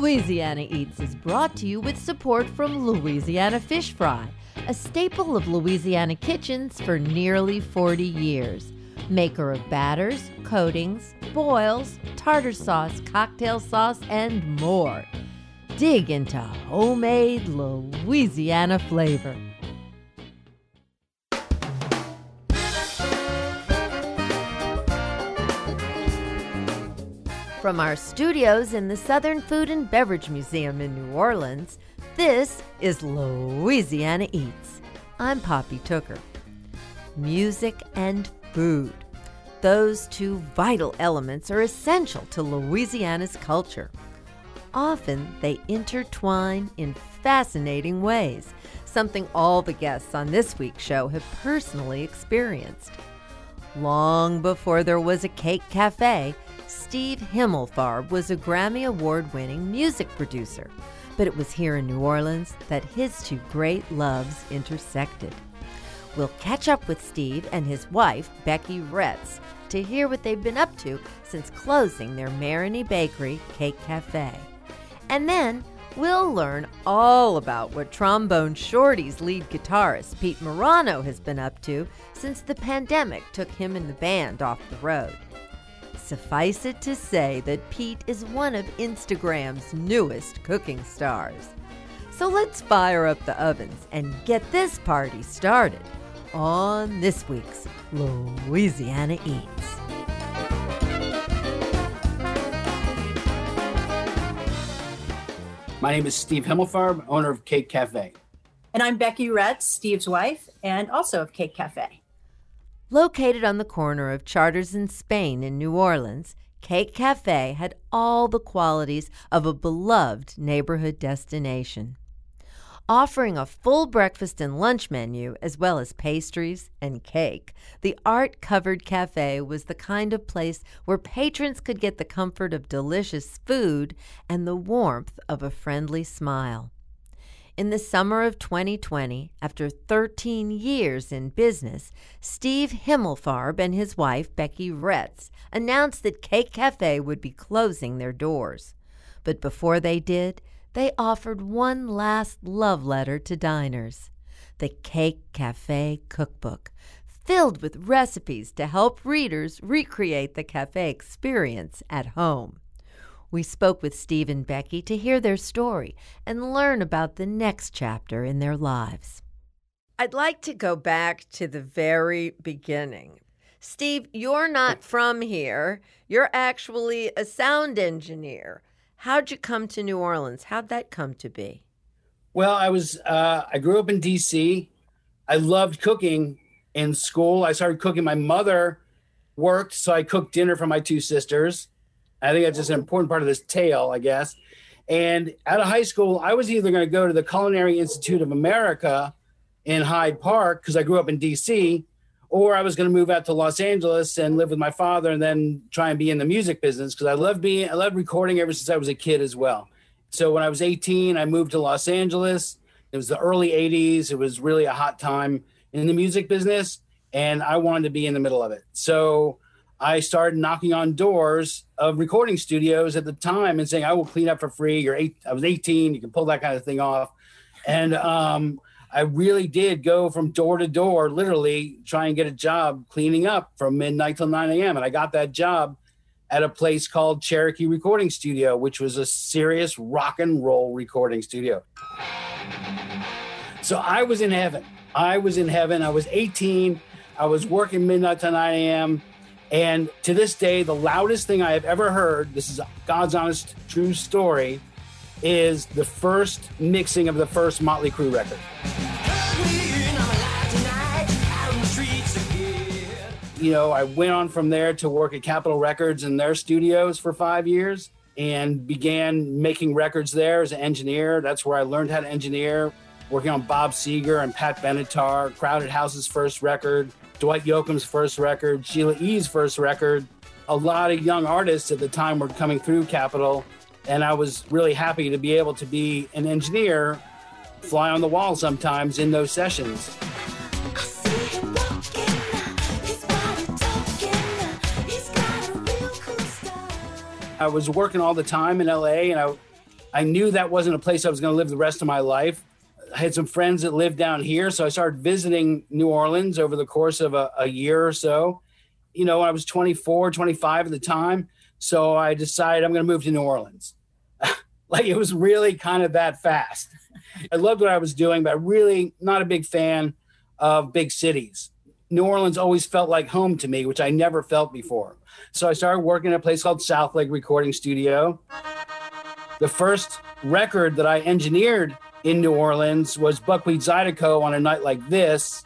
Louisiana Eats is brought to you with support from Louisiana Fish Fry, a staple of Louisiana kitchens for nearly 40 years. Maker of batters, coatings, boils, tartar sauce, cocktail sauce, and more. Dig into homemade Louisiana flavor. From our studios in the Southern Food and Beverage Museum in New Orleans, this is Louisiana Eats. I'm Poppy Tooker. Music and food. Those two vital elements are essential to Louisiana's culture. Often they intertwine in fascinating ways, something all the guests on this week's show have personally experienced. Long before there was a cake cafe, Steve Himmelfarb was a Grammy Award winning music producer, but it was here in New Orleans that his two great loves intersected. We'll catch up with Steve and his wife, Becky Retz, to hear what they've been up to since closing their Marigny Bakery Cake Cafe. And then we'll learn all about what Trombone Shorty's lead guitarist, Pete Murano, has been up to since the pandemic took him and the band off the road. Suffice it to say that Pete is one of Instagram's newest cooking stars. So let's fire up the ovens and get this party started on this week's Louisiana Eats. My name is Steve Himmelfarb, owner of Cake Cafe. And I'm Becky Retz, Steve's wife, and also of Cake Cafe. Located on the corner of Chartres and Spain in New Orleans, Cake Cafe had all the qualities of a beloved neighborhood destination. Offering a full breakfast and lunch menu, as well as pastries and cake, the art covered cafe was the kind of place where patrons could get the comfort of delicious food and the warmth of a friendly smile. In the summer of 2020, after 13 years in business, Steve Himmelfarb and his wife, Becky Retz, announced that Cake Cafe would be closing their doors. But before they did, they offered one last love letter to diners the Cake Cafe Cookbook, filled with recipes to help readers recreate the cafe experience at home. We spoke with Steve and Becky to hear their story and learn about the next chapter in their lives. I'd like to go back to the very beginning. Steve, you're not from here. You're actually a sound engineer. How'd you come to New Orleans? How'd that come to be? Well, I was uh, I grew up in DC. I loved cooking in school. I started cooking. My mother worked, so I cooked dinner for my two sisters. I think that's just an important part of this tale, I guess. And out of high school, I was either going to go to the Culinary Institute of America in Hyde Park because I grew up in DC, or I was going to move out to Los Angeles and live with my father and then try and be in the music business because I love being I love recording ever since I was a kid as well. So when I was 18, I moved to Los Angeles. It was the early 80s. It was really a hot time in the music business and I wanted to be in the middle of it. So I started knocking on doors of recording studios at the time and saying, I will clean up for free. You're eight, I was 18, you can pull that kind of thing off. And um, I really did go from door to door, literally try and get a job cleaning up from midnight till 9 a.m. And I got that job at a place called Cherokee Recording Studio, which was a serious rock and roll recording studio. So I was in heaven. I was in heaven. I was 18. I was working midnight to 9 a.m. And to this day, the loudest thing I have ever heard, this is God's honest, true story, is the first mixing of the first Motley Crue record. You know, I went on from there to work at Capitol Records in their studios for five years and began making records there as an engineer. That's where I learned how to engineer, working on Bob Seger and Pat Benatar, Crowded House's first record, Dwight Yoakam's first record, Sheila E.'s first record. A lot of young artists at the time were coming through Capitol, and I was really happy to be able to be an engineer, fly on the wall sometimes in those sessions. I was working all the time in LA, and I I knew that wasn't a place I was going to live the rest of my life. I had some friends that lived down here, so I started visiting New Orleans over the course of a, a year or so. You know, I was 24, 25 at the time. So I decided I'm going to move to New Orleans. like it was really kind of that fast. I loved what I was doing, but really not a big fan of big cities. New Orleans always felt like home to me, which I never felt before. So I started working at a place called South Lake Recording Studio. The first record that I engineered in New Orleans was Buckwheat Zydeco on a night like this,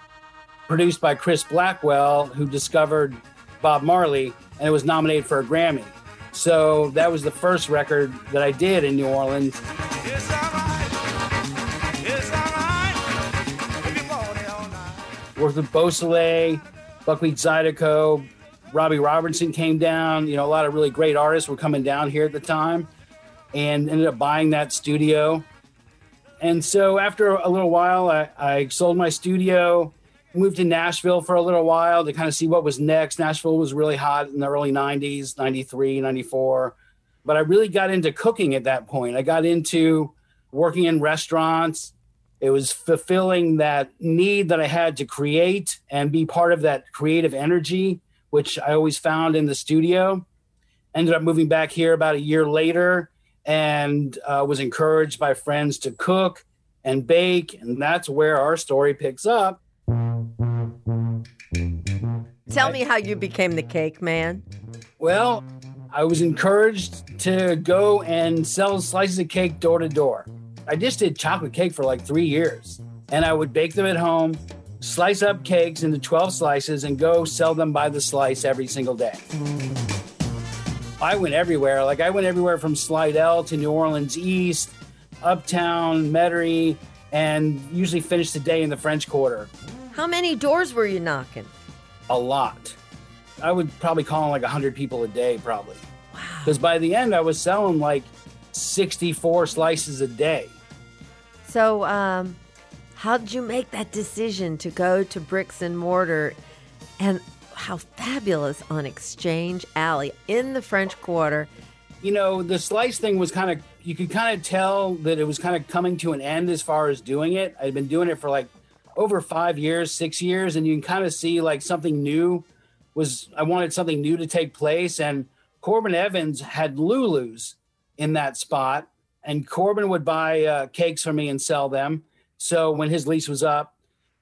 produced by Chris Blackwell, who discovered Bob Marley and it was nominated for a Grammy. So that was the first record that I did in New Orleans. Worked with Beausoleil, Buckwheat Zydeco, Robbie Robertson came down. You know, a lot of really great artists were coming down here at the time and ended up buying that studio. And so after a little while, I, I sold my studio, moved to Nashville for a little while to kind of see what was next. Nashville was really hot in the early 90s, 93, 94. But I really got into cooking at that point. I got into working in restaurants, it was fulfilling that need that I had to create and be part of that creative energy, which I always found in the studio. Ended up moving back here about a year later and uh, was encouraged by friends to cook and bake. And that's where our story picks up. Tell me how you became the cake man. Well, I was encouraged to go and sell slices of cake door to door. I just did chocolate cake for like three years. And I would bake them at home, slice up cakes into 12 slices, and go sell them by the slice every single day. I went everywhere. Like I went everywhere from Slidell to New Orleans East, Uptown, Metairie, and usually finished the day in the French Quarter. How many doors were you knocking? A lot. I would probably call on like 100 people a day, probably. Because by the end, I was selling like 64 slices a day. So, um, how did you make that decision to go to bricks and mortar? And how fabulous on Exchange Alley in the French Quarter. You know, the slice thing was kind of, you could kind of tell that it was kind of coming to an end as far as doing it. I'd been doing it for like over five years, six years, and you can kind of see like something new was, I wanted something new to take place. And Corbin Evans had Lulu's in that spot, and Corbin would buy uh, cakes for me and sell them. So when his lease was up,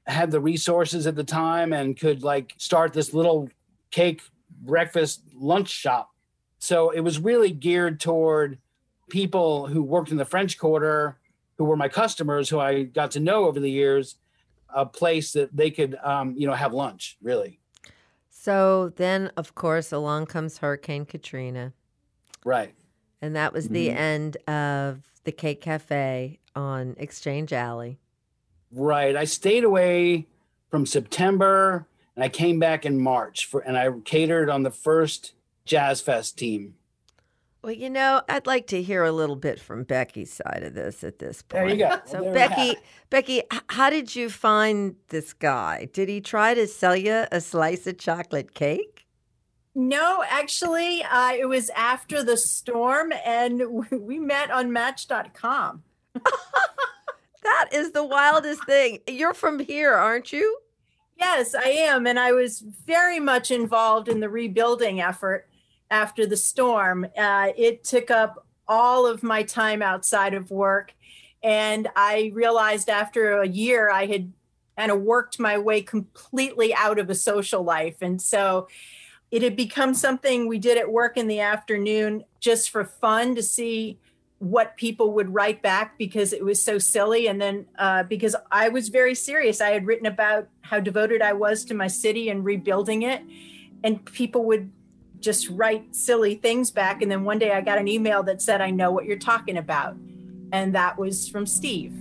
had the resources at the time and could like start this little cake breakfast lunch shop. So it was really geared toward people who worked in the French Quarter, who were my customers, who I got to know over the years, a place that they could, um, you know, have lunch. Really. So then, of course, along comes Hurricane Katrina. Right. And that was the mm-hmm. end of the Cake Cafe on Exchange Alley. Right. I stayed away from September and I came back in March for and I catered on the first Jazz Fest team. Well, you know, I'd like to hear a little bit from Becky's side of this at this point. There you go. So, well, Becky, Becky, how did you find this guy? Did he try to sell you a slice of chocolate cake? No, actually, uh, it was after the storm, and we met on Match.com. that is the wildest thing. You're from here, aren't you? Yes, I am. And I was very much involved in the rebuilding effort after the storm. Uh, it took up all of my time outside of work. And I realized after a year, I had kind of worked my way completely out of a social life. And so it had become something we did at work in the afternoon just for fun to see what people would write back because it was so silly. And then uh, because I was very serious, I had written about how devoted I was to my city and rebuilding it. And people would just write silly things back. And then one day I got an email that said, I know what you're talking about. And that was from Steve.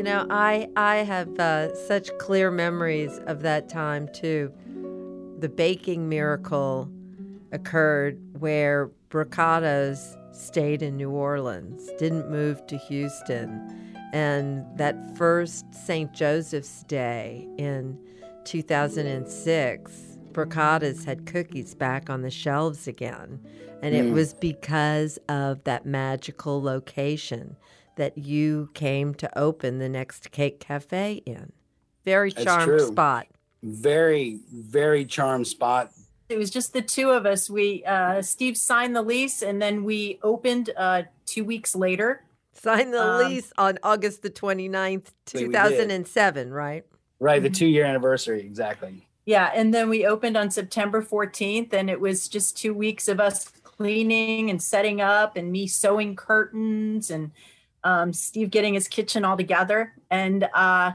You know, I I have uh, such clear memories of that time too. The baking miracle occurred where Brocato's stayed in New Orleans, didn't move to Houston, And that first St. Joseph's Day in 2006, Brocato's had cookies back on the shelves again. And it Mm. was because of that magical location that you came to open the next cake cafe in. Very That's charmed spot. Very, very charmed spot. It was just the two of us. We uh, Steve signed the lease, and then we opened uh, two weeks later. Signed the Um, lease on August the 29th, We- we 2007, right? Right, the Mhm. two year anniversary, exactly. Yeah, and then we opened on September 14th, and it was just two weeks of us cleaning and setting up, and me sewing curtains, and um, Steve getting his kitchen all together. And uh,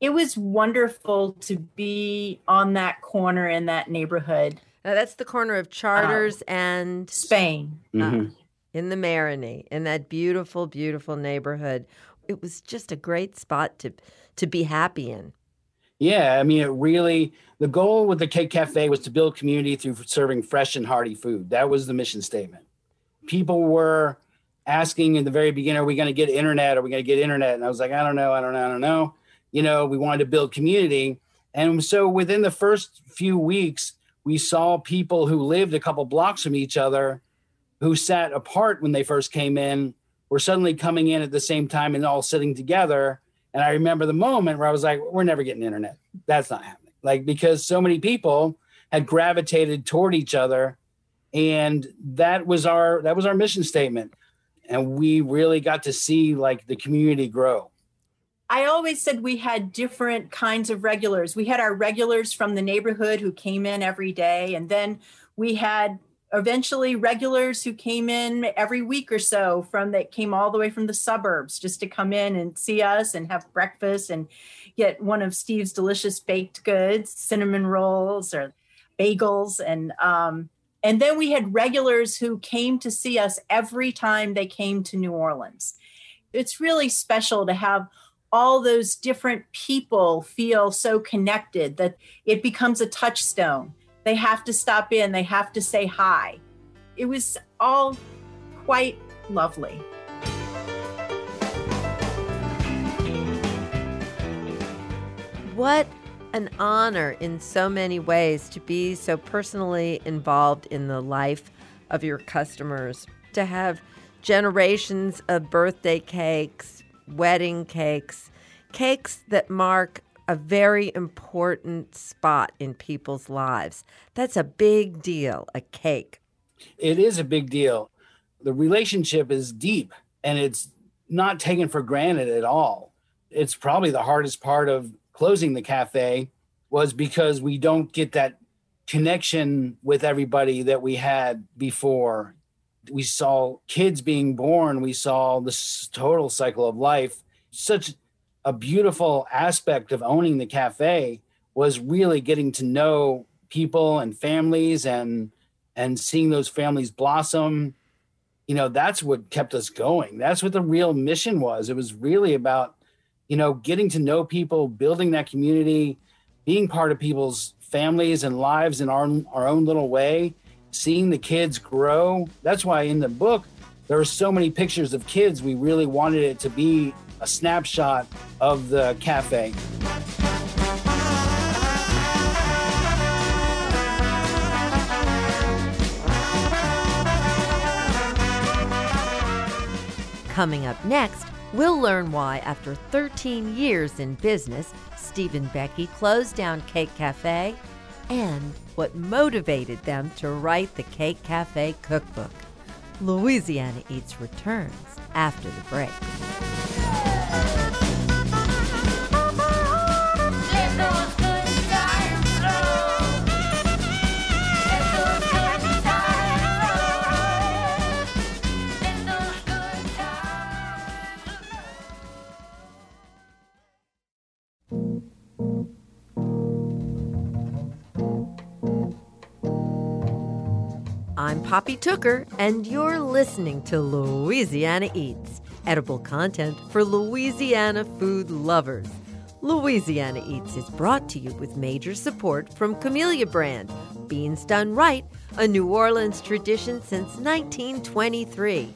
it was wonderful to be on that corner in that neighborhood, Now, that's the corner of Chartres and Spain. Mhm. in the Marigny, in that beautiful, beautiful neighborhood. It was just a great spot to to be happy in. Yeah, I mean, it really, the goal with the Cake Cafe was to build community through serving fresh and hearty food. That was the mission statement. People were asking in the very beginning, are we going to get internet? Are we going to get internet? And I was like, I don't know, I don't know, I don't know. You know, we wanted to build community. And so within the first few weeks, we saw people who lived a couple blocks from each other who sat apart when they first came in were suddenly coming in at the same time and all sitting together. And I remember the moment where I was like, we're never getting internet. That's not happening. Like, because so many people had gravitated toward each other. And that was our that was our mission statement. And we really got to see like the community grow. I always said we had different kinds of regulars. We had our regulars from the neighborhood who came in every day, and then we had eventually regulars who came in every week or so from that came all the way from the suburbs just to come in and see us and have breakfast and get one of Steve's delicious baked goods, cinnamon rolls or bagels, and um, and then we had regulars who came to see us every time they came to New Orleans. It's really special to have all those different people feel so connected that it becomes a touchstone. They have to stop in, they have to say hi. It was all quite lovely. What an honor in so many ways to be so personally involved in the life of your customers, to have generations of birthday cakes, wedding cakes, cakes that mark a very important spot in people's lives. That's a big deal, a cake. It is a big deal. The relationship is deep and it's not taken for granted at all. It's probably the hardest part of closing the cafe was because we don't get that connection with everybody that we had before. We saw kids being born, we saw this total cycle of life. Such a beautiful aspect of owning the cafe was really getting to know people and families and and seeing those families blossom you know that's what kept us going that's what the real mission was it was really about you know getting to know people building that community being part of people's families and lives in our, our own little way seeing the kids grow. That's why in the book there are so many pictures of kids. We really wanted it to be a snapshot of the cafe. Coming up next, we'll learn why, after 13 years in business, Steve and Becky closed down Cake Cafe and what motivated them to write the Cake Cafe cookbook. Louisiana Eats returns after the break. Poppy Tooker, and you're listening to Louisiana Eats, edible content for Louisiana food lovers. Louisiana Eats is brought to you with major support from Camellia Brand, Beans Done Right, a New Orleans tradition since 1923.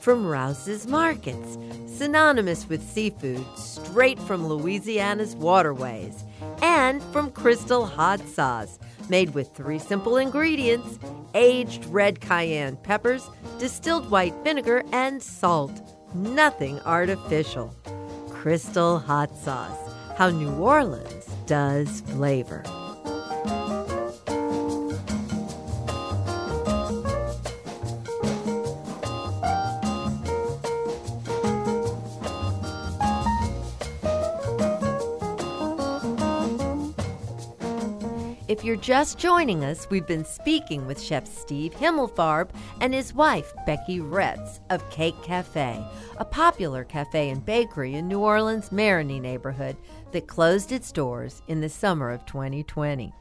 From Rouse's Markets, synonymous with seafood straight from Louisiana's waterways, and from Crystal Hot Sauce, made with three simple ingredients aged red cayenne peppers, distilled white vinegar, and salt. Nothing artificial. Crystal Hot Sauce, how New Orleans does flavor. If you're just joining us, we've been speaking with Chef Steve Himmelfarb and his wife, Becky Retz of Cake Cafe, a popular cafe and bakery in New Orleans' Marigny neighborhood that closed its doors in the summer of 2020.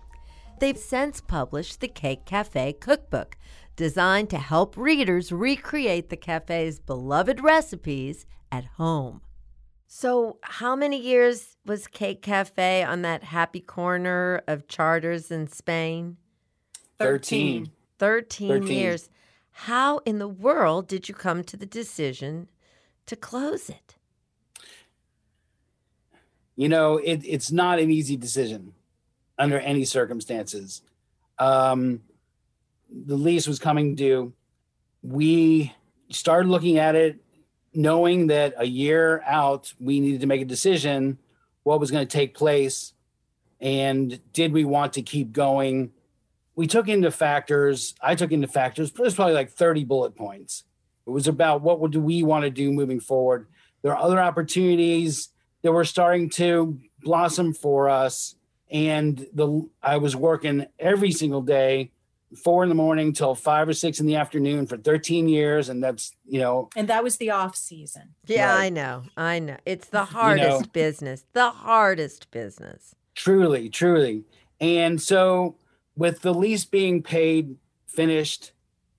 They've since published the Cake Cafe Cookbook, designed to help readers recreate the cafe's beloved recipes at home. So, how many years was Cake Cafe on that happy corner of Chartres in Spain? 13. 13, 13. years. How in the world did you come to the decision to close it? You know, it, it's not an easy decision under any circumstances. Um, the lease was coming due. We started looking at it, knowing that a year out, we needed to make a decision what was going to take place and did we want to keep going. We took into factors, I took into factors, but there's probably like 30 bullet points. It was about what would do we want to do moving forward. There are other opportunities that were starting to blossom for us. And the I was working every single day, four in the morning till five or six in the afternoon for 13 years. And that's, you know, And that was the off season. Yeah, Right. I know. I know. It's the hardest business. The hardest business. Truly, truly. And so, with the lease being paid, finished,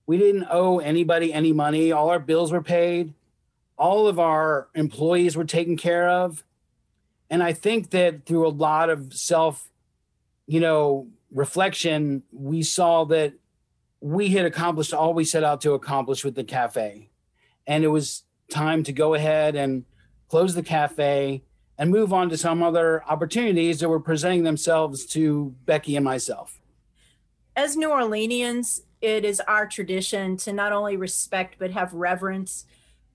we didn't owe anybody any money. All our bills were paid. All of our employees were taken care of. And I think that through a lot of self, you know, reflection, we saw that we had accomplished all we set out to accomplish with the cafe. And it was time to go ahead and close the cafe and move on to some other opportunities that were presenting themselves to Becky and myself. As New Orleanians, it is our tradition to not only respect but have reverence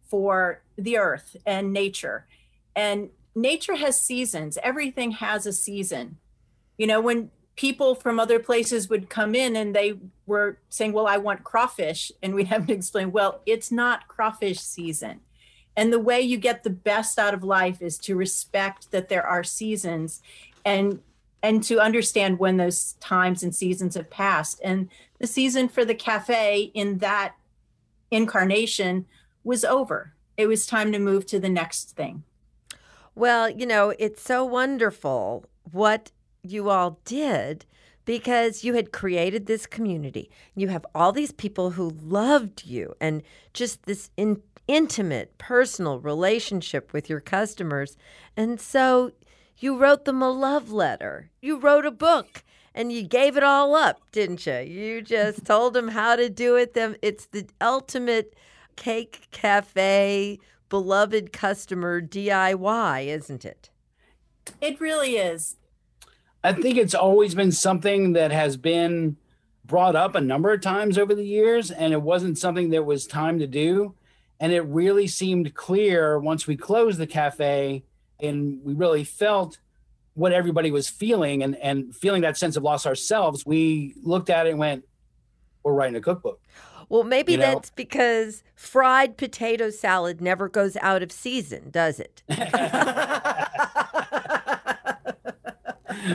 for the earth and nature. And nature has seasons. Everything has a season. You know, when people from other places would come in and they were saying, Well, I want crawfish. And we'd have to explain, Well, it's not crawfish season. And the way you get the best out of life is to respect that there are seasons and and to understand when those times and seasons have passed. And the season for the cafe in that incarnation was over. It was time to move to the next thing. Well, you know, it's so wonderful what you all did because you had created this community. You have all these people who loved you and just this in, intimate, personal relationship with your customers. And so you wrote them a love letter. You wrote a book and you gave it all up, didn't you? You just told them how to do it. Them it's the ultimate cake cafe beloved customer DIY, isn't it? It really is. I think it's always been something that has been brought up a number of times over the years, and it wasn't something that was time to do. And it really seemed clear once we closed the cafe and we really felt what everybody was feeling and, and feeling that sense of loss ourselves. We looked at it and went, We're writing a cookbook. Well, maybe You know- that's because fried potato salad never goes out of season, does it?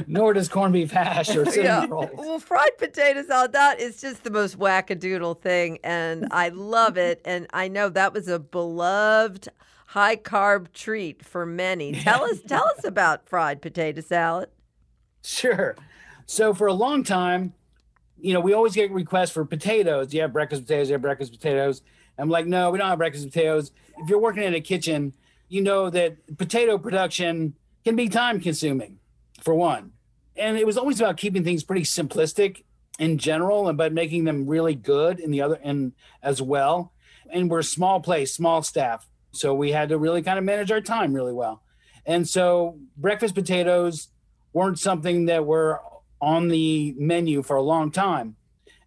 Nor does corned beef hash or cinnamon rolls. Well, fried potato salad, that is just the most wackadoodle thing. And I love it. And I know that was a beloved high carb treat for many. Tell us, tell us about fried potato salad. Sure. So for a long time, you know, we always get requests for potatoes. Do you have breakfast potatoes? Do you have breakfast potatoes? I'm like, no, we don't have breakfast potatoes. If you're working in a kitchen, you know that potato production can be time consuming, for one. And it was always about keeping things pretty simplistic in general, and but making them really good in the other and as well. And we're a small place, small staff. So we had to really kind of manage our time really well. And so breakfast potatoes weren't something that were on the menu for a long time.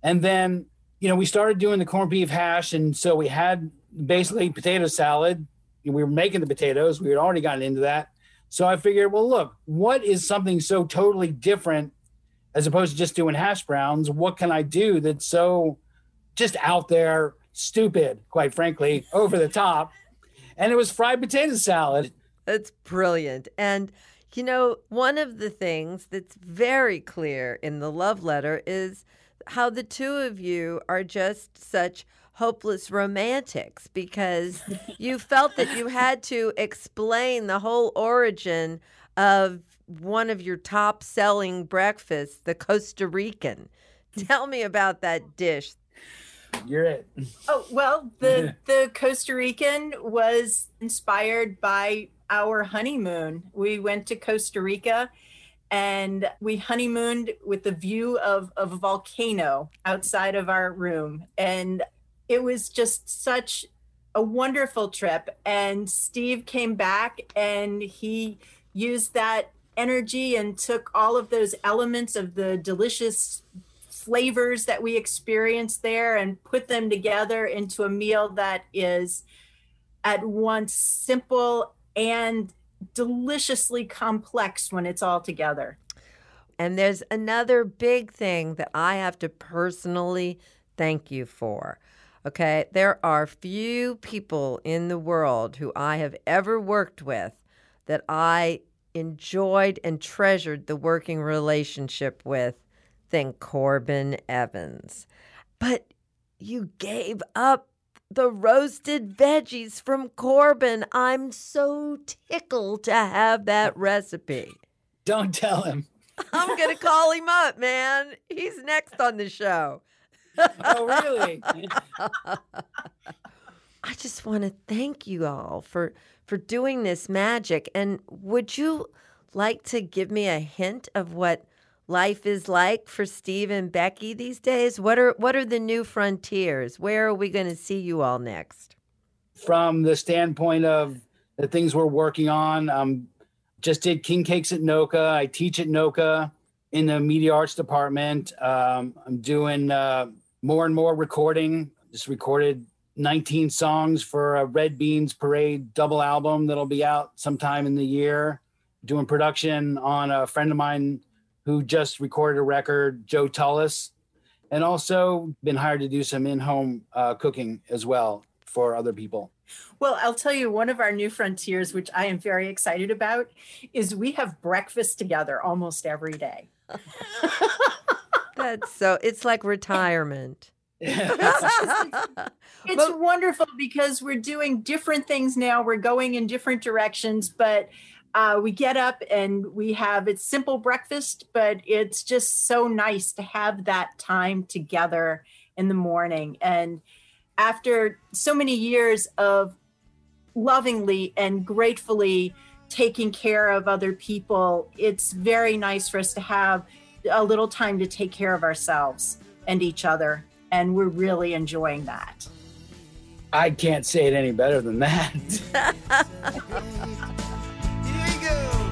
And then, you know, we started doing the corned beef hash. And so we had basically potato salad. We were making the potatoes, we had already gotten into that. So I figured, well, look, what is something so totally different as opposed to just doing hash browns? What can I do that's so just out there, stupid, quite frankly, over the top? And it was fried potato salad. That's brilliant. And, you know, one of the things that's very clear in the love letter is how the two of you are just such hopeless romantics because you felt that you had to explain the whole origin of one of your top selling breakfasts, the Costa Rican. Tell me about that dish. You're it. Oh well, the the Costa Rican was inspired by our honeymoon. We went to Costa Rica and we honeymooned with the view of, of a volcano outside of our room. And it was just such a wonderful trip. And Steve came back and he used that energy and took all of those elements of the delicious flavors that we experienced there and put them together into a meal that is at once simple and deliciously complex when it's all together. And there's another big thing that I have to personally thank you for. Okay. There are few people in the world who I have ever worked with that I enjoyed and treasured the working relationship with than Corbin Evans. But you gave up the roasted veggies from Corbin. I'm so tickled to have that recipe. Don't tell him. I'm going to call him up, man. He's next on the show. Oh, really? I just want to thank you all for for doing this magic. And would you like to give me a hint of what life is like for Steve and Becky these days? What are what are the new frontiers? Where are we going to see you all next? From the standpoint of the things we're working on, um, just did King Cakes at NOCCA. I teach at NOCCA in the media arts department. Um, I'm doing uh, more and more recording. Just recorded 19 songs for a Red Beans Parade double album that'll be out sometime in the year. Doing production on a friend of mine who just recorded a record, Joe Tullis, and also been hired to do some in-home uh, cooking as well for other people. Well, I'll tell you, one of our new frontiers, which I am very excited about, is we have breakfast together almost every day. That's so it's like retirement. It's But- wonderful because we're doing different things now. We're going in different directions, but uh, we get up and we have it's simple breakfast, but it's just so nice to have that time together in the morning. And after so many years of lovingly and gratefully taking care of other people, it's very nice for us to have a little time to take care of ourselves and each other. And we're really enjoying that. I can't say it any better than that. Here you go.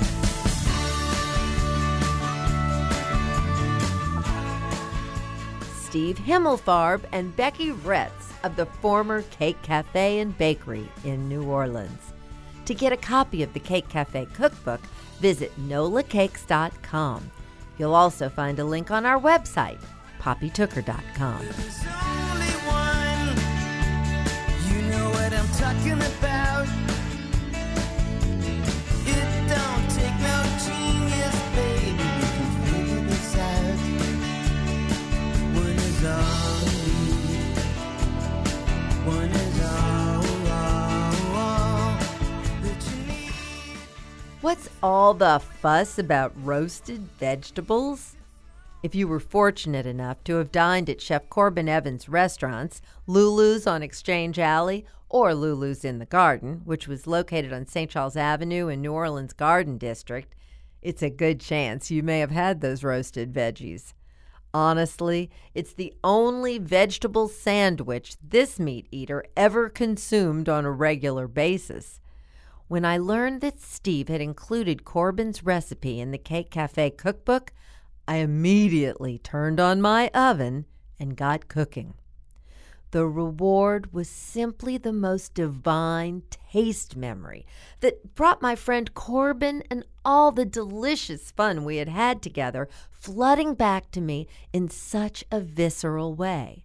Steve Himmelfarb and Becky Retz of the former Cake Cafe and Bakery in New Orleans. To get a copy of the Cake Cafe cookbook, visit nolacakes.com. You'll also find a link on our website, poppytooker.com. You know what I'm talking about. It don't take no genius, baby. You can figure this out. One is all What's all the fuss about roasted vegetables? If you were fortunate enough to have dined at Chef Corbin Evans' restaurants, Lulu's on Exchange Alley or Lulu's in the Garden, which was located on St. Charles Avenue in New Orleans Garden District, it's a good chance you may have had those roasted veggies. Honestly, it's the only vegetable sandwich this meat eater ever consumed on a regular basis. When I learned that Steve had included Corbin's recipe in the Cake Cafe cookbook, I immediately turned on my oven and got cooking. The reward was simply the most divine taste memory that brought my friend Corbin and all the delicious fun we had had together flooding back to me in such a visceral way.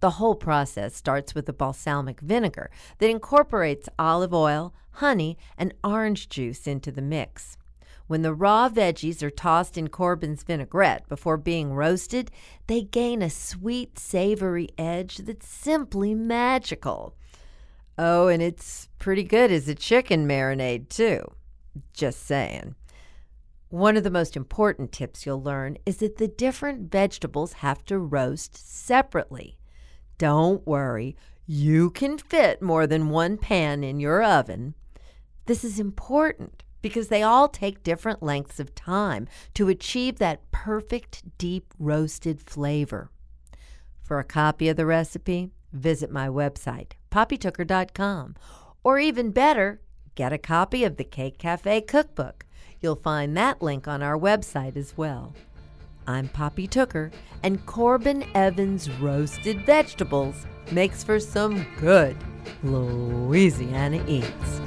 The whole process starts with a balsamic vinegar that incorporates olive oil, honey, and orange juice into the mix. When the raw veggies are tossed in Corbin's vinaigrette before being roasted, they gain a sweet, savory edge that's simply magical. Oh, and it's pretty good as a chicken marinade, too. Just saying. One of the most important tips you'll learn is that the different vegetables have to roast separately. Don't worry, you can fit more than one pan in your oven. This is important because they all take different lengths of time to achieve that perfect deep roasted flavor. For a copy of the recipe, visit my website, poppytooker.com, or even better, get a copy of the Cake Cafe cookbook. You'll find that link on our website as well. I'm Poppy Tooker, and Corbin Evans roasted vegetables makes for some good Louisiana eats.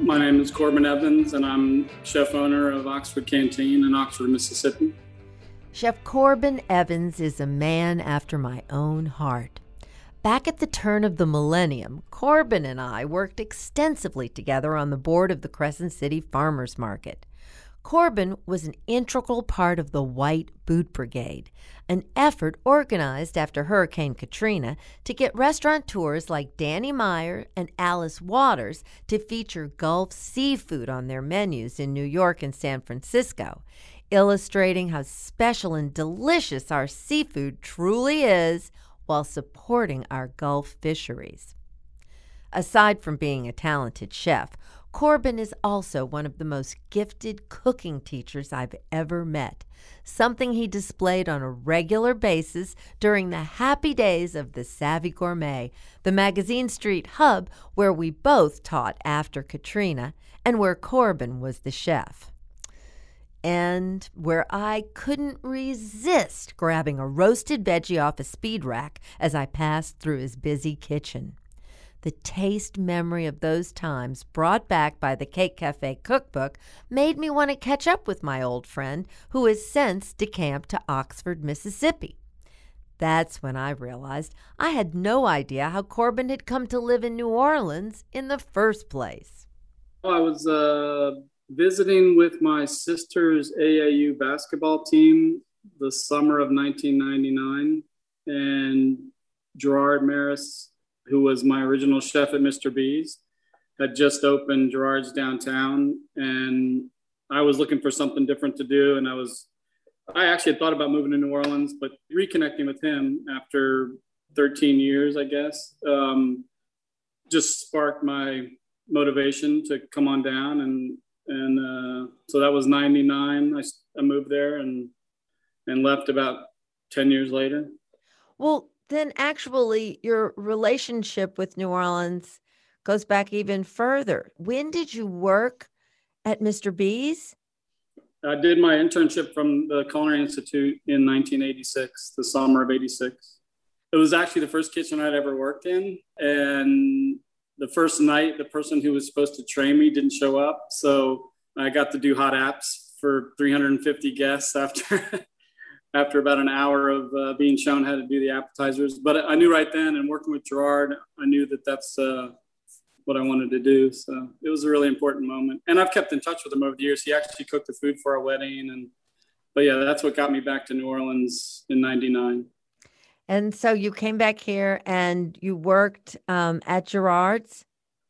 My name is Corbin Evans, and I'm chef owner of Oxford Canteen in Oxford, Mississippi. Chef Corbin Evans is a man after my own heart. Back at the turn of the millennium, Corbin and I worked extensively together on the board of the Crescent City Farmers Market. Corbin was an integral part of the White Boot Brigade, an effort organized after Hurricane Katrina to get restaurateurs like Danny Meyer and Alice Waters to feature Gulf seafood on their menus in New York and San Francisco, illustrating how special and delicious our seafood truly is while supporting our Gulf fisheries. Aside from being a talented chef, Corbin is also one of the most gifted cooking teachers I've ever met, something he displayed on a regular basis during the happy days of the Savvy Gourmet, the Magazine Street hub where we both taught after Katrina and where Corbin was the chef. And where I couldn't resist grabbing a roasted veggie off a speed rack as I passed through his busy kitchen the taste memory of those times brought back by the Cake Cafe cookbook made me want to catch up with my old friend who has since decamped to Oxford, Mississippi. That's when I realized I had no idea how Corbin had come to live in New Orleans in the first place. I was uh, visiting with my sister's AAU basketball team the summer of 1999, and Gerard Maras who was my original chef at Mr. B's, had just opened Gerard's downtown, and I was looking for something different to do. And I was, I actually had thought about moving to New Orleans, but reconnecting with him after 13 years, I guess, um, just sparked my motivation to come on down. And and uh, so that was 99. I, I moved there and and left about 10 years later. Well, then actually your relationship with New Orleans goes back even further. When did you work at Mr. B's? I did my internship from the Culinary Institute in 1986, the summer of 86. It was actually the first kitchen I'd ever worked in. And the first night, the person who was supposed to train me didn't show up. So I got to do hot apps for 350 guests after after about an hour of uh, being shown how to do the appetizers. But I knew right then, and working with Gerard, I knew that that's uh, what I wanted to do. So it was a really important moment. And I've kept in touch with him over the years. He actually cooked the food for our wedding, and but yeah, that's what got me back to New Orleans in '99. And so you came back here and you worked um, at Gerard's.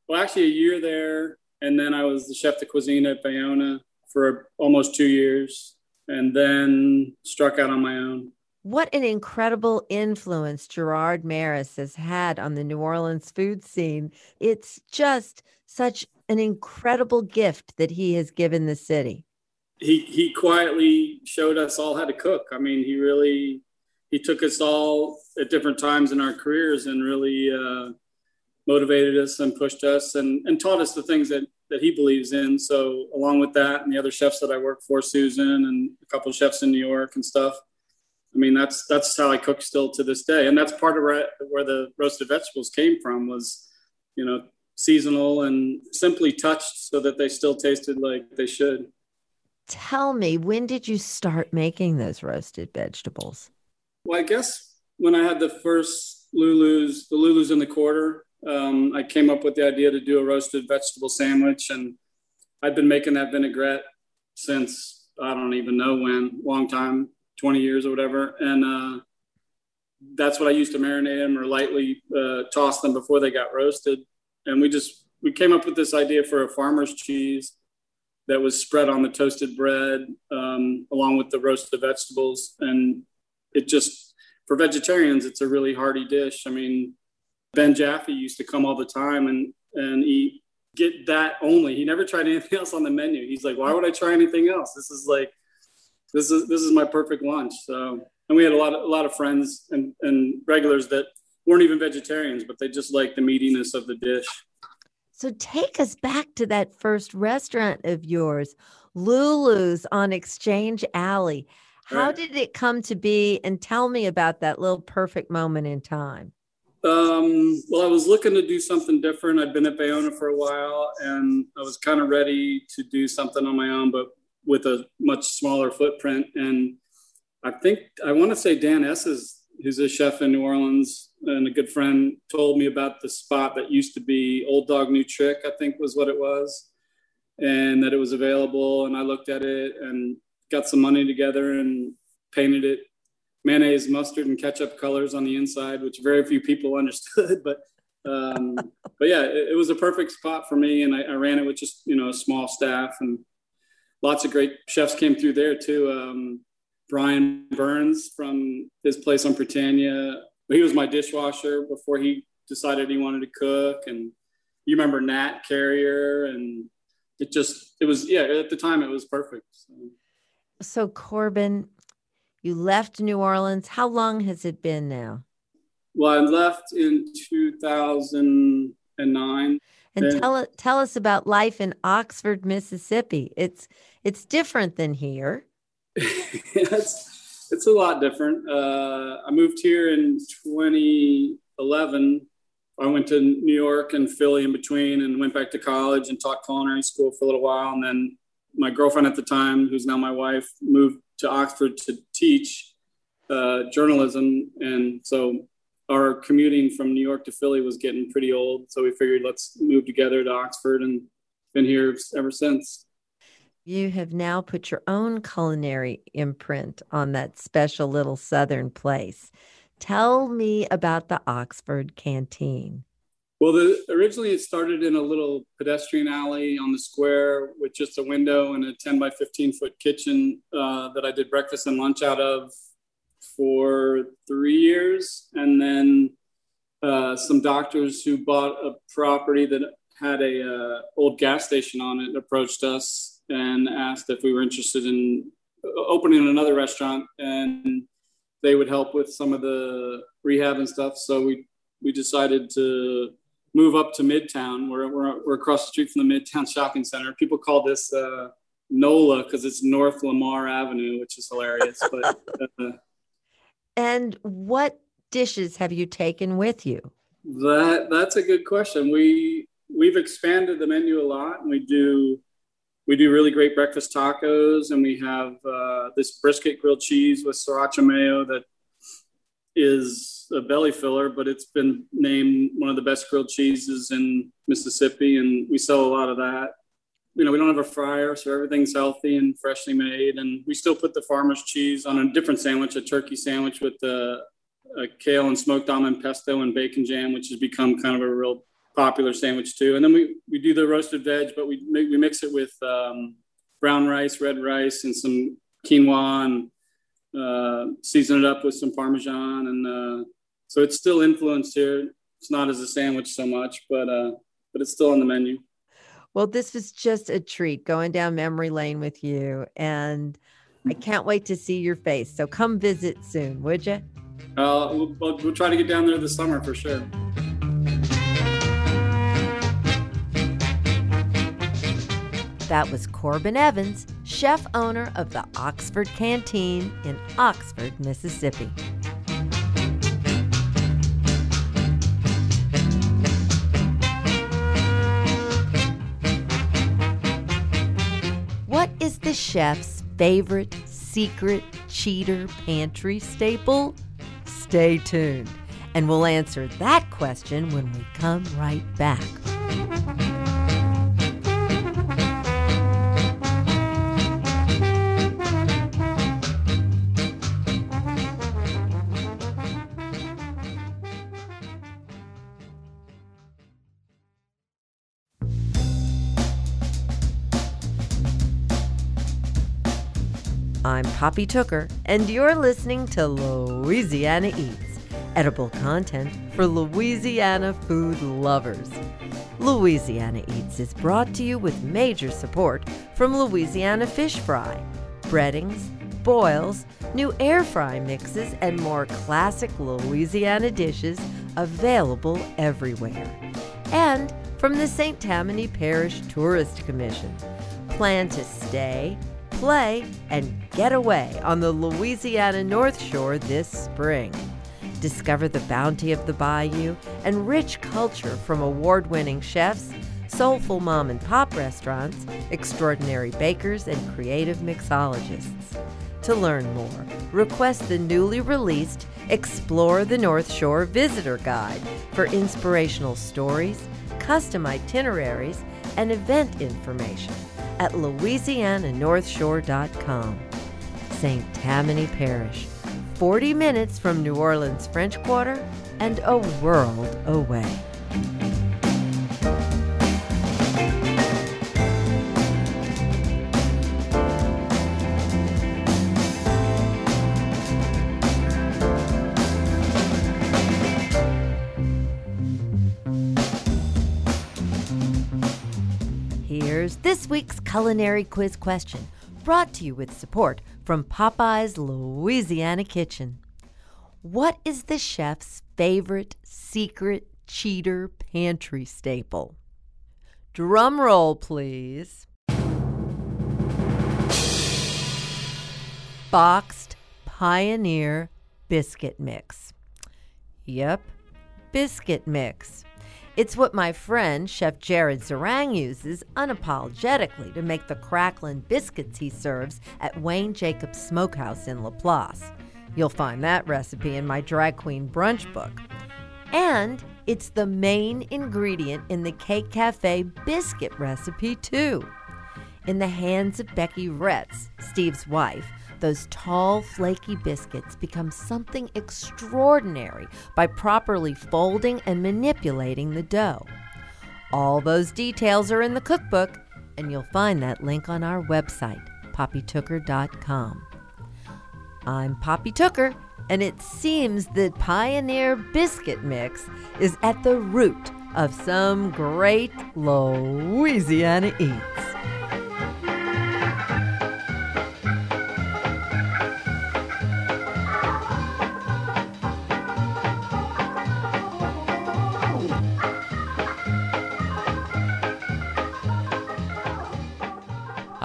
Well, actually, a year there, and then I was the chef de cuisine at Bayona for almost two years and then struck out on my own. What an incredible influence Gerard Maras has had on the New Orleans food scene. It's just such an incredible gift that he has given the city. He he quietly showed us all how to cook. I mean, he really he took us all at different times in our careers and really uh, motivated us and pushed us and, and taught us the things that that he believes in. So along with that and the other chefs that I work for, Susan and a couple of chefs in New York and stuff. I mean, that's that's how I cook still to this day, and that's part of where, where the roasted vegetables came from. Was you know seasonal and simply touched so that they still tasted like they should. Tell me, when did you start making those roasted vegetables? Well, I guess when I had the first Lulu's, the Lulu's in the quarter, um, I came up with the idea to do a roasted vegetable sandwich, and I'd been making that vinaigrette since I don't even know when, long time, twenty years or whatever, and uh, that's what I used to marinate them or lightly uh, toss them before they got roasted. And we just we came up with this idea for a farmer's cheese that was spread on the toasted bread um, along with the roasted vegetables, and it just for vegetarians it's a really hearty dish. I mean Ben Jaffe used to come all the time and and eat get that only. He never tried anything else on the menu. He's like, why would I try anything else? This is like this is this is my perfect lunch. So and we had a lot of a lot of friends and, and regulars that weren't even vegetarians, but they just liked the meatiness of the dish. So take us back to that first restaurant of yours, Lulu's on Exchange Alley. How Right. did it come to be? And tell me about that little perfect moment in time. Um, well, I was looking to do something different. I'd been at Bayona for a while, and I was kind of ready to do something on my own, but with a much smaller footprint. And I think I want to say Dan Esses, who's a chef in New Orleans and a good friend, told me about the spot that used to be Old Dog New Trick. I think was what it was, and that it was available. And I looked at it and got some money together and painted it mayonnaise, mustard, and ketchup colors on the inside, which very few people understood. But um, but yeah, it, it was a perfect spot for me, and I, I ran it with just you know a small staff and lots of great chefs came through there too. Um, Brian Burns from his place on Britannia, he was my dishwasher before he decided he wanted to cook, and you remember Nat Carrier, and it just it was yeah at the time it was perfect. So. So, Corbin, you left New Orleans. How long has it been now? Well, I left in 2009. And Yeah. tell tell us about life in Oxford, Mississippi. It's it's different than here. it's, it's a lot different. Uh, I moved here in 2011. I went to New York and Philly in between and went back to college and taught culinary school for a little while. And then my girlfriend at the time, who's now my wife, moved to Oxford to teach uh, journalism. And so our commuting from New York to Philly was getting pretty old. So we figured let's move together to Oxford and been here ever since. You have now put your own culinary imprint on that special little southern place. Tell me about the Oxford canteen. Well, the, originally it started in a little pedestrian alley on the square with just a window and a 10 by 15 foot kitchen uh, that I did breakfast and lunch out of for three years. And then uh, some doctors who bought a property that had a uh, old gas station on it approached us and asked if we were interested in opening another restaurant and they would help with some of the rehab and stuff. So we we decided to move up to Midtown. We're, we're, we're across the street from the Midtown Shopping Center. People call this uh, NOLA because it's North Lamar Avenue, which is hilarious. But uh, And what dishes have you taken with you? that that's a good question. We we've expanded the menu a lot, and we do we do really great breakfast tacos, and we have uh, this brisket grilled cheese with sriracha mayo that is a belly filler, but it's been named one of the best grilled cheeses in Mississippi, and we sell a lot of that. You know, we don't have a fryer, so everything's healthy and freshly made. And we still put the farmer's cheese on a different sandwich, a turkey sandwich with the uh, kale and smoked almond pesto and bacon jam, which has become kind of a real popular sandwich too. And then we, we do the roasted veg, but we we mix it with um, brown rice, red rice, and some quinoa and uh, season it up with some Parmesan. And uh, so it's still influenced here. It's not as a sandwich so much, but uh, but it's still on the menu. Well, this was just a treat going down memory lane with you. And I can't wait to see your face. So come visit soon, would you? Uh, we'll, we'll, we'll try to get down there this summer for sure. That was Corbin Evans, chef owner of the Oxford Canteen in Oxford, Mississippi. What is the chef's favorite secret cheater pantry staple? Stay tuned, and we'll answer that question when we come right back. I'm Poppy Tooker, and you're listening to Louisiana Eats, edible content for Louisiana food lovers. Louisiana Eats is brought to you with major support from Louisiana Fish Fry, breadings, boils, new air fry mixes, and more classic Louisiana dishes available everywhere. And from the St. Tammany Parish Tourist Commission. Plan to stay, play, and get away on the Louisiana North Shore this spring. Discover the bounty of the bayou and rich culture from award winning chefs, soulful mom and pop restaurants, extraordinary bakers, and creative mixologists. To learn more, request the newly released Explore the North Shore Visitor Guide for inspirational stories, custom itineraries, and event information at louisiananorthshore.com. St. Tammany Parish, 40 minutes from New Orleans French Quarter and a world away. This week's culinary quiz question, brought to you with support from Popeye's Louisiana Kitchen. What is the chef's favorite secret cheater pantry staple? Drum roll, please. Boxed Pioneer Biscuit Mix. Yep, biscuit mix. It's what my friend, Chef Jarred Zeringue, uses unapologetically to make the crackling biscuits he serves at Wayne Jacobs Smokehouse in Laplace. You'll find that recipe in my Drag Queen Brunch book. And it's the main ingredient in the Cake Cafe biscuit recipe, too. In the hands of Becky Retz, Steve's wife, those tall, flaky biscuits become something extraordinary by properly folding and manipulating the dough. All those details are in the cookbook, and you'll find that link on our website, poppytooker.com. I'm Poppy Tooker, and it seems that Pioneer Biscuit Mix is at the root of some great Louisiana eats.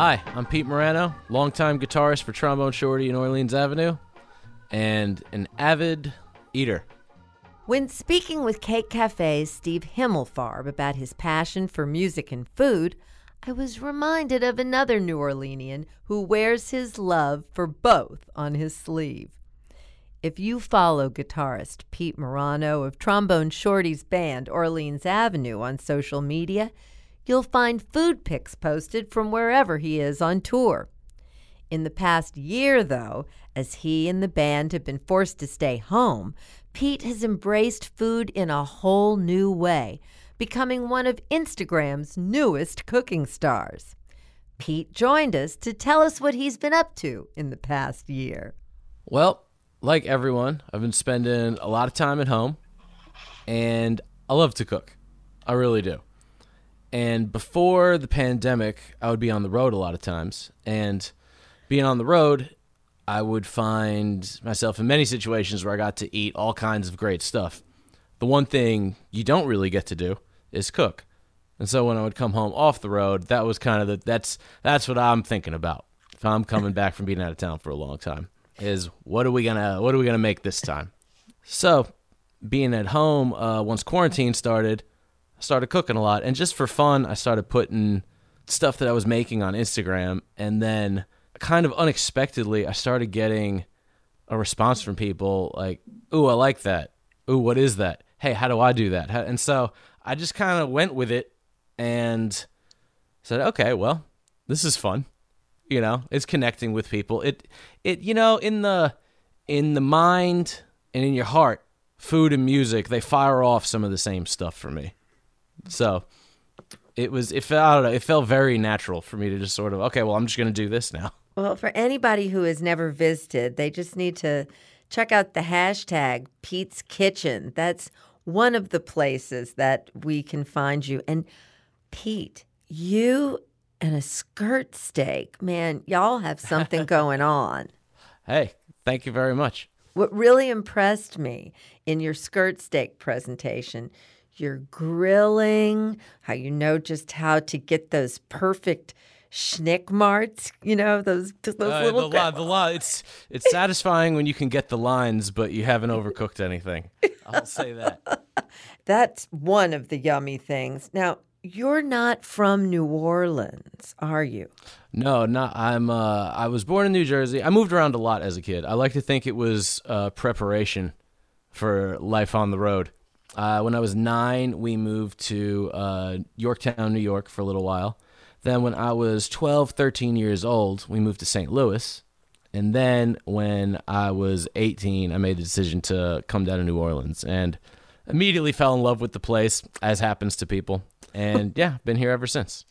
Hi, I'm Pete Murano, longtime guitarist for Trombone Shorty in Orleans Avenue, and an avid eater. When speaking with Cake Cafe's Steve Himmelfarb about his passion for music and food, I was reminded of another New Orleanian who wears his love for both on his sleeve. If you follow guitarist Pete Murano of Trombone Shorty's band Orleans Avenue on social media, you'll find food pics posted from wherever he is on tour. In the past year, though, as he and the band have been forced to stay home, Pete has embraced food in a whole new way, becoming one of Instagram's newest cooking stars. Pete joined us to tell us what he's been up to in the past year. Well, like everyone, I've been spending a lot of time at home, and I love to cook. I really do. And before the pandemic, I would be on the road a lot of times. And being on the road, I would find myself in many situations where I got to eat all kinds of great stuff. The one thing you don't really get to do is cook. And so when I would come home off the road, that was kind of the that's that's what I'm thinking about. If I'm coming back from being out of town for a long time, is what are we gonna what are we gonna make this time? So being at home, uh, once quarantine started, started cooking a lot, and just for fun, I started putting stuff that I was making on Instagram, and then kind of unexpectedly, I started getting a response from people like, "Ooh, I like that. Ooh, what is that? Hey, how do I do that?" And so I just kind of went with it and said, "Okay, well, this is fun." You know, it's connecting with people. It it you know, in the in the mind and in your heart, food and music, they fire off some of the same stuff for me. So, it was it felt I don't know, it felt very natural for me to just sort of, okay, well, I'm just going to do this now. Well, for anybody who has never visited, they just need to check out the hashtag Pete's Kitchen. That's one of the places that we can find you. And Pete, you and a skirt steak, man, y'all have something going on. Hey, thank you very much. What really impressed me in your skirt steak presentation, your grilling, how you know just how to get those perfect schnickmarts, you know, those those Uh, little the, li- the li- it's it's satisfying when you can get the lines, but you haven't overcooked anything. I'll say that. That's one of the yummy things. Now, you're not from New Orleans, are you? No, not. I'm. Uh, I was born in New Jersey. I moved around a lot as a kid. I like to think it was uh, preparation for life on the road. Uh, when I was nine, we moved to uh, Yorktown, New York, for a little while. Then, when I was 12, 13 years old, we moved to St. Louis. And then, when I was 18, I made the decision to come down to New Orleans and immediately fell in love with the place, as happens to people. And yeah, been here ever since.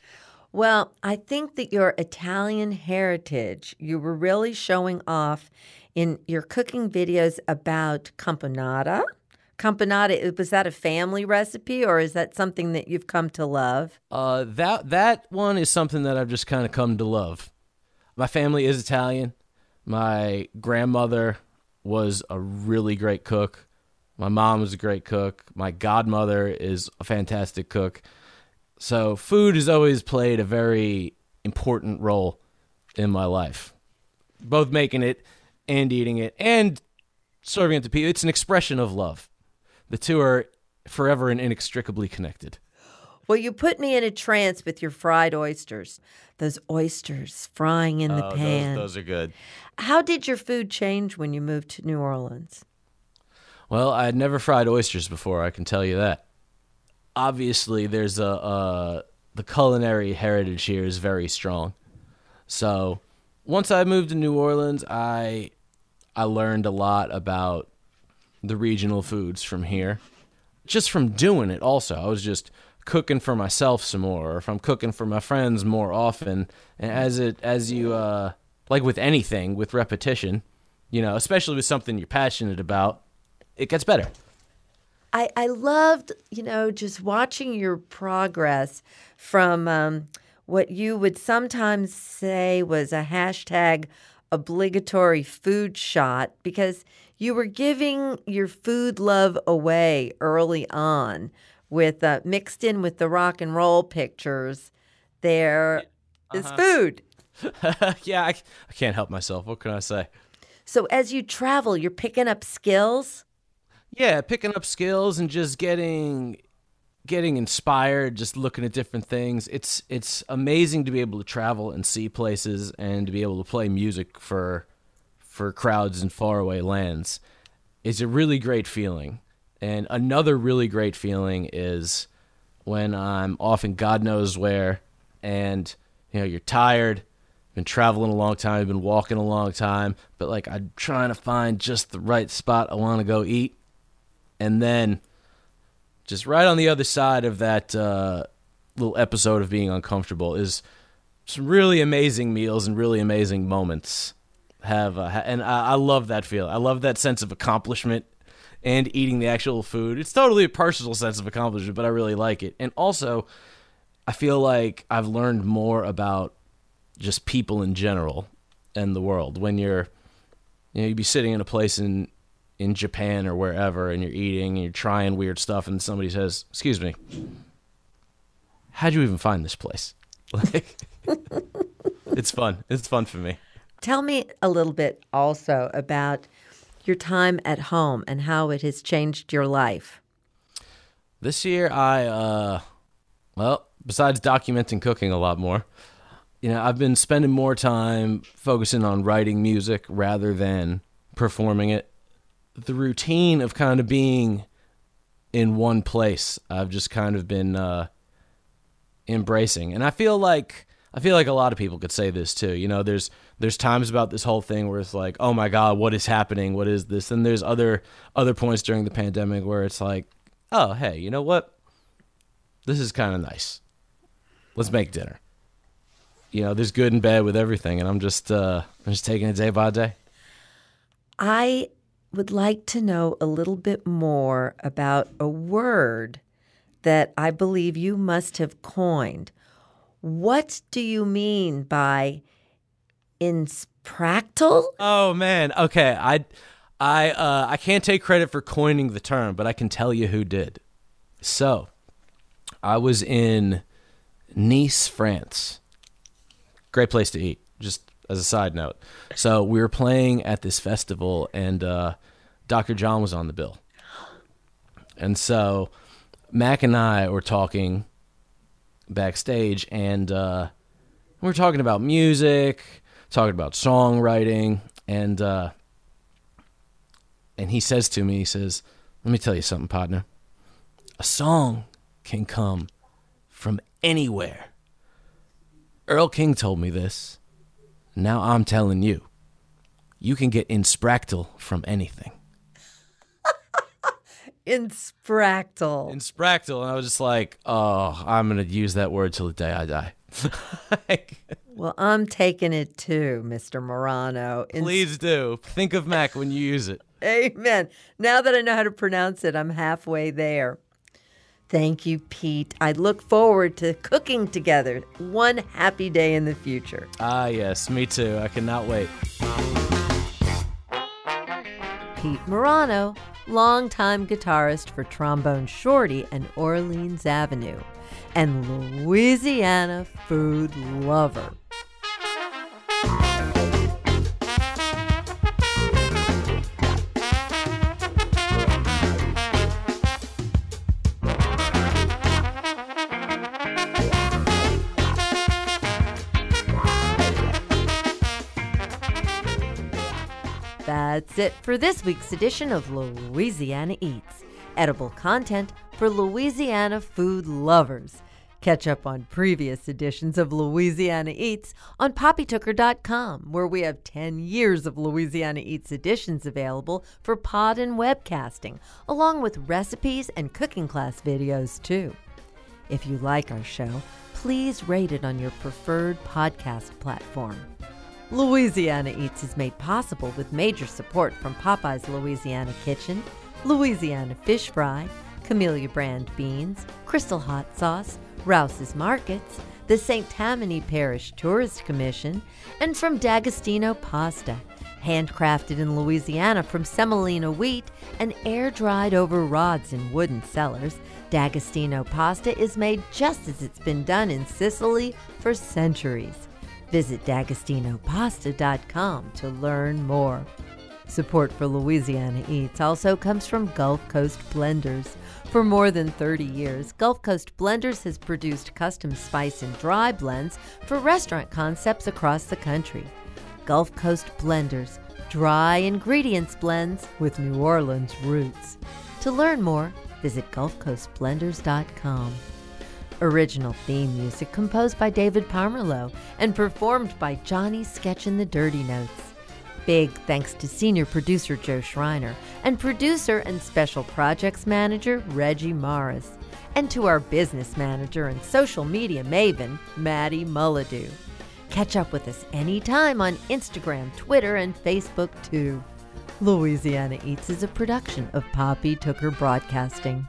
Well, I think that your Italian heritage, you were really showing off in your cooking videos about campanata. Campanata, was that a family recipe or is that something that you've come to love? Uh, that that one is something that I've just kind of come to love. My family is Italian. My grandmother was a really great cook. My mom was a great cook. My godmother is a fantastic cook. So food has always played a very important role in my life, both making it and eating it and serving it to people. It's an expression of love. The two are forever and inextricably connected. Well, you put me in a trance with your fried oysters. Those oysters frying in the Oh, pan. those, those are good. How did your food change when you moved to New Orleans? Well, I had never fried oysters before. I can tell you that. Obviously, there's a uh, the culinary heritage here is very strong. So, once I moved to New Orleans, I I learned a lot about the regional foods from here, just from doing it. Also, I was just cooking for myself some more, or if I'm cooking for my friends more often. And as it as you uh, like with anything with repetition, you know, especially with something you're passionate about, it gets better. I, I loved, you know, just watching your progress from um, what you would sometimes say was a hashtag obligatory food shot because you were giving your food love away early on with uh, mixed in with the rock and roll pictures. there There is food. yeah, I, I can't help myself. What can I say? So as you travel, you're picking up skills. Yeah, picking up skills and just getting getting inspired, just looking at different things. It's it's amazing to be able to travel and see places and to be able to play music for for crowds in faraway lands. is a really great feeling. And another really great feeling is when I'm off in God knows where and you know, you're tired, been traveling a long time, been walking a long time, but like I'm trying to find just the right spot I want to go eat. And then just right on the other side of that uh, little episode of being uncomfortable is some really amazing meals and really amazing moments have uh, and I, I love that feel. I love that sense of accomplishment and eating the actual food. It's totally a personal sense of accomplishment, but I really like it. And also, I feel like I've learned more about just people in general and the world when you're you know you'd be sitting in a place in in Japan or wherever and you're eating and you're trying weird stuff and somebody says, "Excuse me. How'd you even find this place?" Like it's fun. It's fun for me. Tell me a little bit also about your time at home and how it has changed your life. This year, I, uh, well, besides documenting cooking a lot more, you know, I've been spending more time focusing on writing music rather than performing it. The routine of kind of being in one place, I've just kind of been uh, embracing, and I feel like I feel like a lot of people could say this too. You know, there's there's times about this whole thing where it's like, oh my god, what is happening? What is this? And there's other other points during the pandemic where it's like, oh hey, you know what? This is kind of nice. Let's make dinner. You know, there's good and bad with everything, and I'm just uh, I'm just taking it day by day. I would like to know a little bit more about a word that I believe you must have coined. What do you mean by inspractal? Oh man, okay. I I uh, I can't take credit for coining the term, but I can tell you who did. So, I was in Nice, France. Great place to eat. Just as a side note. So we were playing at this festival, and uh, Dr. John was on the bill. And so Mac and I were talking backstage, and uh, we were talking about music, talking about songwriting, and uh, and he says to me, he says, "Let me tell you something, partner. A song can come from anywhere." Earl King told me this. Now I'm telling you, you can get inspractal from anything. Inspractal. Inspractal, and I was just like, oh, I'm gonna use that word till the day I die. Like, well, I'm taking it too, Mr. Murano. Please do think of Mac when you use it. Amen. Now that I know how to pronounce it, I'm halfway there. Thank you, Pete. I look forward to cooking together one happy day in the future. Ah, yes, me too. I cannot wait. Pete Murano, longtime guitarist for Trombone Shorty and Orleans Avenue, and Louisiana food lover. That's it for this week's edition of Louisiana Eats. Edible content for Louisiana food lovers. Catch up on previous editions of Louisiana Eats on poppytooker.com, where we have 10 years of Louisiana Eats editions available for pod and webcasting, along with recipes and cooking class videos, too. If you like our show, please rate it on your preferred podcast platform. Louisiana Eats is made possible with major support from Popeye's Louisiana Kitchen, Louisiana Fish Fry, Camellia Brand Beans, Crystal Hot Sauce, Rouse's Markets, the St. Tammany Parish Tourist Commission, and from D'Agostino Pasta, handcrafted in Louisiana from semolina wheat and air dried over rods in wooden cellars. D'Agostino pasta is made just as it's been done in Sicily for centuries. Visit d'agostinopasta.com to learn more. Support for Louisiana Eats also comes from Gulf Coast Blenders. For more than 30 years, Gulf Coast Blenders has produced custom spice and dry blends for restaurant concepts across the country. Gulf Coast Blenders, dry ingredients blends with New Orleans roots. To learn more, visit gulfcoastblenders.com. Original theme music composed by David Pomerleau and performed by Johnny Sketch and the Dirty Notes. Big thanks to senior producer Joe Schreiner and producer and special projects manager Reggie Morris, and to our business manager and social media maven Maddie Mulladoo. Catch up with us anytime on Instagram, Twitter, and Facebook, too. Louisiana Eats is a production of Poppy Tooker Broadcasting.